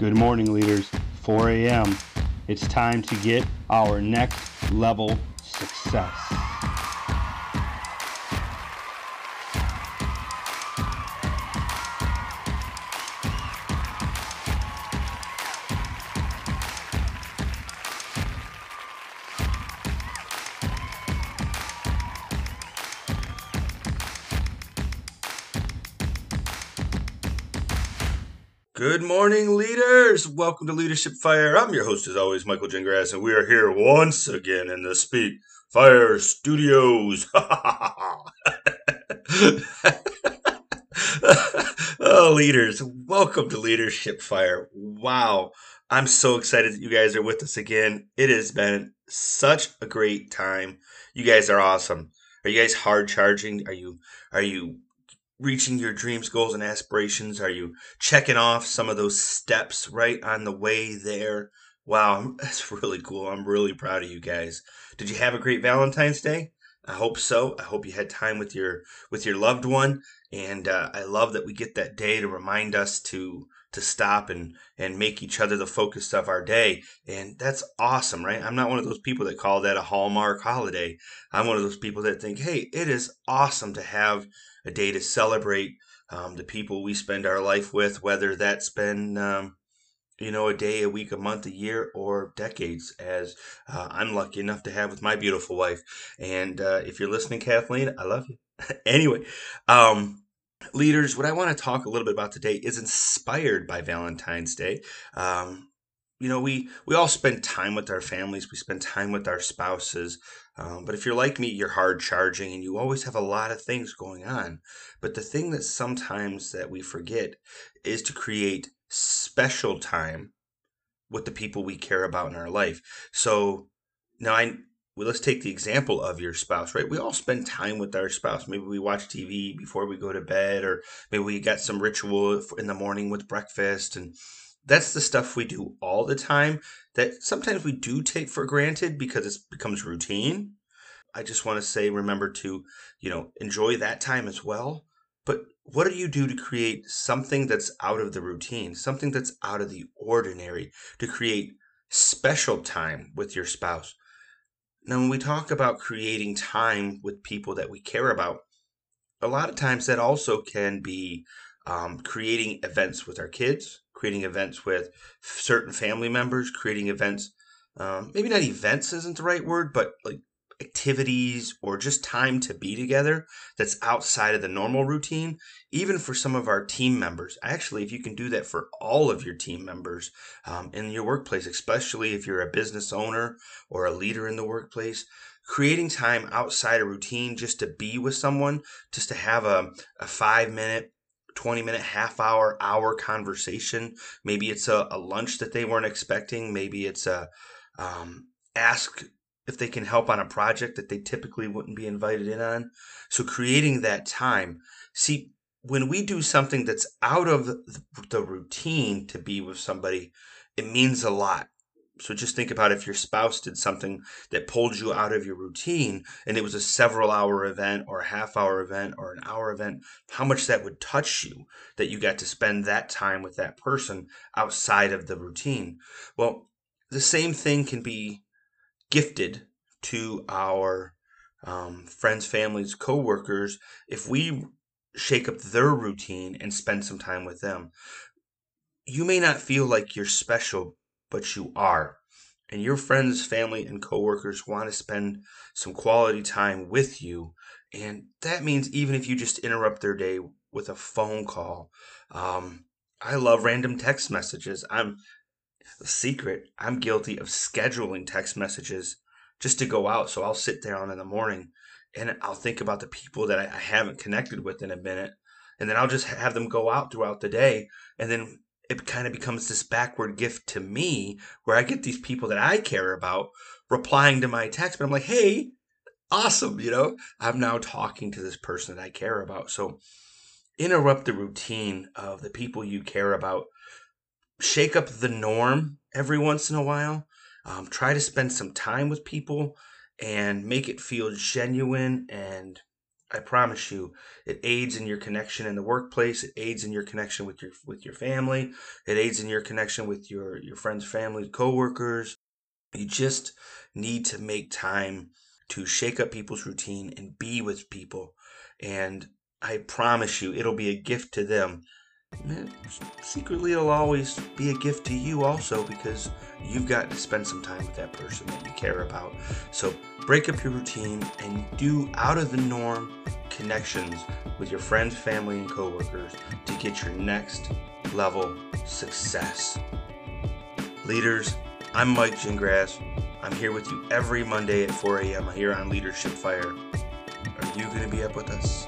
Good morning, leaders. 4 a.m. It's time to get our next level success. Good morning, leaders. Welcome to Leadership Fire. I'm your host, as always, Michael Jengrass, and we are here once again in the Speak Fire Studios. oh, leaders, welcome to Leadership Fire. Wow, I'm so excited that you guys are with us again. It has been such a great time. You guys are awesome. Are you guys hard charging? Are you are you reaching your dreams, goals, and aspirations? Are you checking off some of those steps right on the way there? Wow, that's really cool. I'm really proud of you guys. Did you have a great Valentine's Day? I hope so. I hope you had time with your with your loved one, and uh, I love that we get that day to remind us to to stop and and make each other the focus of our day, and that's awesome, right? I'm not one of those people that call that a hallmark holiday. I'm one of those people that think, hey, it is awesome to have a day to celebrate um, the people we spend our life with, whether that's been um, you know, a day, a week, a month, a year, or decades, as uh, I'm lucky enough to have with my beautiful wife. And uh, if you're listening, Kathleen, I love you. anyway, um, leaders, what I want to talk a little bit about today is inspired by Valentine's Day. Um, you know, we we all spend time with our families. We spend time with our spouses. Um, but if you're like me, you're hard charging and you always have a lot of things going on. But the thing that sometimes that we forget is to create special time with the people we care about in our life. So now I well, let's take the example of your spouse, right? We all spend time with our spouse. Maybe we watch TV before we go to bed, or maybe we got some ritual in the morning with breakfast. And that's the stuff we do all the time that sometimes we do take for granted because it becomes routine. I just want to say, remember to, you know, enjoy that time as well. But what do you do to create something that's out of the routine, something that's out of the ordinary, to create special time with your spouse? Now, when we talk about creating time with people that we care about, a lot of times that also can be um, creating events with our kids, creating events with certain family members, creating events. Um, maybe not events isn't the right word, but like activities or just time to be together that's outside of the normal routine, even for some of our team members. Actually, if you can do that for all of your team members um, in your workplace, especially if you're a business owner or a leader in the workplace, creating time outside a routine just to be with someone, just to have a, a five minute, 20 minute, half hour, hour conversation. Maybe it's a, a lunch that they weren't expecting. Maybe it's a um, ask if they can help on a project that they typically wouldn't be invited in on. So creating that time. See, when we do something that's out of the routine to be with somebody, it means a lot. So just think about if your spouse did something that pulled you out of your routine and it was a several hour event or a half hour event or an hour event, how much that would touch you that you got to spend that time with that person outside of the routine. Well, the same thing can be gifted to our um, friends, families, coworkers if we shake up their routine and spend some time with them. You may not feel like you're special, but you are. And your friends, family, and coworkers want to spend some quality time with you. And that means even if you just interrupt their day with a phone call. Um, I love random text messages. I'm the secret. I'm guilty of scheduling text messages just to go out. So I'll sit down in the morning and I'll think about the people that I, haven't connected with in a minute. And then I'll just have them go out throughout the day. And then it kind of becomes this backward gift to me where I get these people that I care about replying to my text. But I'm like, hey, awesome. You know, I'm now talking to this person that I care about. So interrupt the routine of the people you care about. Shake up the norm every once in a while um, try to spend some time with people and make it feel genuine and I promise you, it aids in your connection in the workplace. It aids in your connection with your with your family. It aids in your connection with your your friends, family, coworkers. You just need to make time to shake up people's routine and be with people. And I promise you, it'll be a gift to them. Eh, secretly, it'll always be a gift to you also because you've got to spend some time with that person that you care about. So break up your routine and do out of the norm connections with your friends, family, and coworkers to get your next level success. Leaders, I'm Mike Gingrass. I'm here with you every Monday at 4 a.m. here on Leadership Fire. Are you going to be up with us?